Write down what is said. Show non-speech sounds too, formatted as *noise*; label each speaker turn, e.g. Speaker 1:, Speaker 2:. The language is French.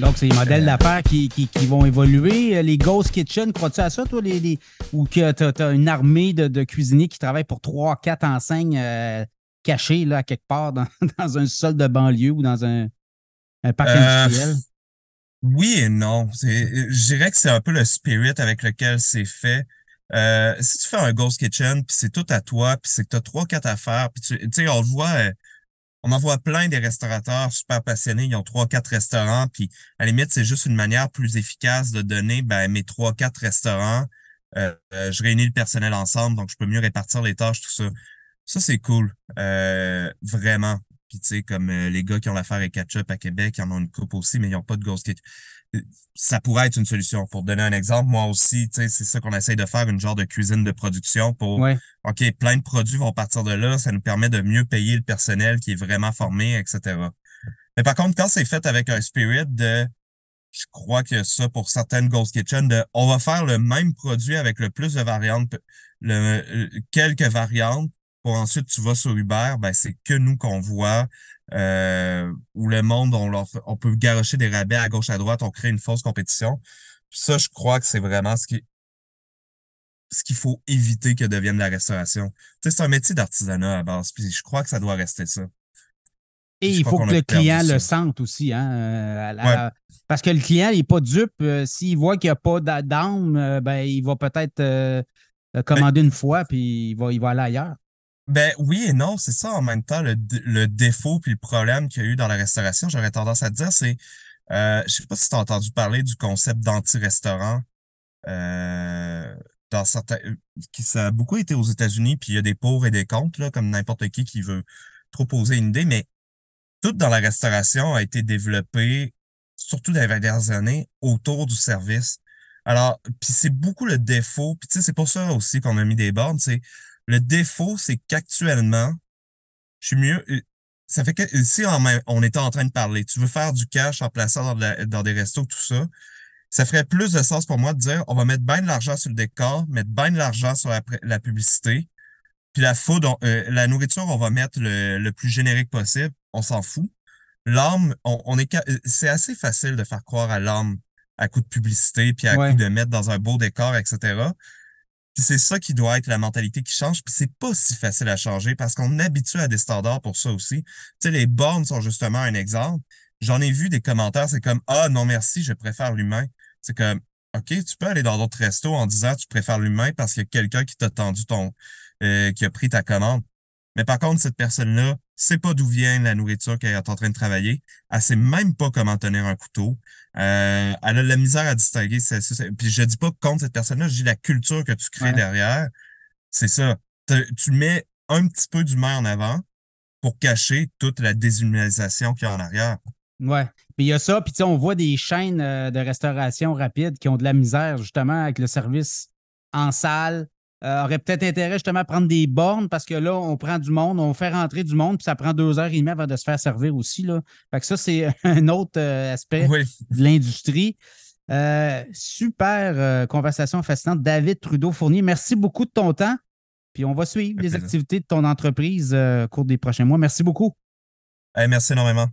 Speaker 1: Donc, c'est les modèles d'affaires qui, qui, qui, vont évoluer. Les Ghost Kitchen, crois-tu à ça, toi? Les, Ou que tu as, une armée de, de, cuisiniers qui travaillent pour trois, quatre enseignes euh, cachées là, quelque part dans, *laughs* dans, un sol de banlieue ou dans un, un parc euh, industriel?
Speaker 2: Oui et non. Je dirais que c'est un peu le spirit avec lequel c'est fait. Euh, si tu fais un Ghost Kitchen, puis c'est tout à toi, puis c'est que tu as trois, quatre affaires, puis tu sais, on le voit, on en voit plein des restaurateurs super passionnés, ils ont trois, quatre restaurants, puis à la limite, c'est juste une manière plus efficace de donner ben, mes trois, quatre restaurants. Euh, je réunis le personnel ensemble, donc je peux mieux répartir les tâches, tout ça. Ça, c'est cool. vraiment. Puis tu sais, comme les gars qui ont l'affaire et Ketchup à Québec, ils en ont une coupe aussi, mais ils n'ont pas de Ghost Kitchen ça pourrait être une solution. Pour donner un exemple, moi aussi, c'est ça qu'on essaye de faire, une genre de cuisine de production pour OK, plein de produits vont partir de là, ça nous permet de mieux payer le personnel qui est vraiment formé, etc. Mais par contre, quand c'est fait avec un spirit de je crois que ça pour certaines Ghost Kitchen, de on va faire le même produit avec le plus de variantes, le, quelques variantes, pour ensuite tu vas sur Uber, ben c'est que nous qu'on voit euh, où le monde, on, leur, on peut garocher des rabais à gauche, à droite, on crée une fausse compétition. ça, je crois que c'est vraiment ce qui ce qu'il faut éviter que devienne la restauration. Tu sais, c'est un métier d'artisanat à base, puis je crois que ça doit rester ça.
Speaker 1: Et il faut que le client le sente aussi. Hein, euh, Parce que le client n'est pas dupe. Euh, s'il voit qu'il n'y a pas d'âme, ben, il va peut-être ben commander une fois, puis il va, il va aller ailleurs.
Speaker 2: Ben oui et non, c'est ça en même temps le, le défaut puis le problème qu'il y a eu dans la restauration, j'aurais tendance à te dire, c'est euh, je sais pas si tu as entendu parler du concept d'anti-restaurant. Euh, dans certains qui ça a beaucoup été aux États-Unis, puis il y a des pour et des contre, là, comme n'importe qui qui veut trop poser une idée, mais tout dans la restauration a été développé, surtout dans les dernières années, autour du service. Alors, puis c'est beaucoup le défaut, puis tu sais, c'est pour ça aussi qu'on a mis des bornes, c'est le défaut, c'est qu'actuellement, je suis mieux. Euh, ça fait que si on, on était en train de parler, tu veux faire du cash en plaçant dans, des restos, tout ça, ça ferait plus de sens pour moi de dire on va mettre bien de l'argent sur le décor, mettre bien de l'argent sur la, publicité, puis la food, euh, la nourriture, on va mettre le, plus générique possible, on s'en fout. L'âme, on, est euh, c'est assez facile de faire croire à l'âme à coup de publicité, puis à coup de mettre dans un beau décor, etc. Puis c'est ça qui doit être la mentalité qui change. Puis c'est pas si facile à changer parce qu'on habitue à des standards pour ça aussi. Tu sais, les bornes sont justement un exemple. J'en ai vu des commentaires, c'est comme Ah non merci, je préfère l'humain. C'est comme OK, tu peux aller dans d'autres restos en disant tu préfères l'humain parce qu'il y a quelqu'un qui t'a tendu ton euh, qui a pris ta commande. Mais par contre, cette personne-là sait pas d'où vient la nourriture qu'elle est en train de travailler. Elle sait même pas comment tenir un couteau. Euh, elle a la misère à distinguer. puis je dis pas contre cette personne-là, je dis la culture que tu crées derrière. C'est ça. Tu mets un petit peu d'humain en avant pour cacher toute la déshumanisation qu'il y a en arrière.
Speaker 1: Ouais. Puis il y a ça, puis on voit des chaînes euh, de restauration rapide qui ont de la misère justement avec le service en salle, euh, aurait peut-être intérêt justement à prendre des bornes parce que là, on prend du monde, on fait rentrer du monde, puis ça prend deux heures et demie avant de se faire servir aussi. Là. Fait que ça, c'est *laughs* un autre euh, aspect de l'industrie. Euh, super conversation fascinante. David Trudeau-Fournier, merci beaucoup de ton temps. Puis on va suivre les activités de ton entreprise au cours des prochains mois. Merci beaucoup.
Speaker 2: merci énormément.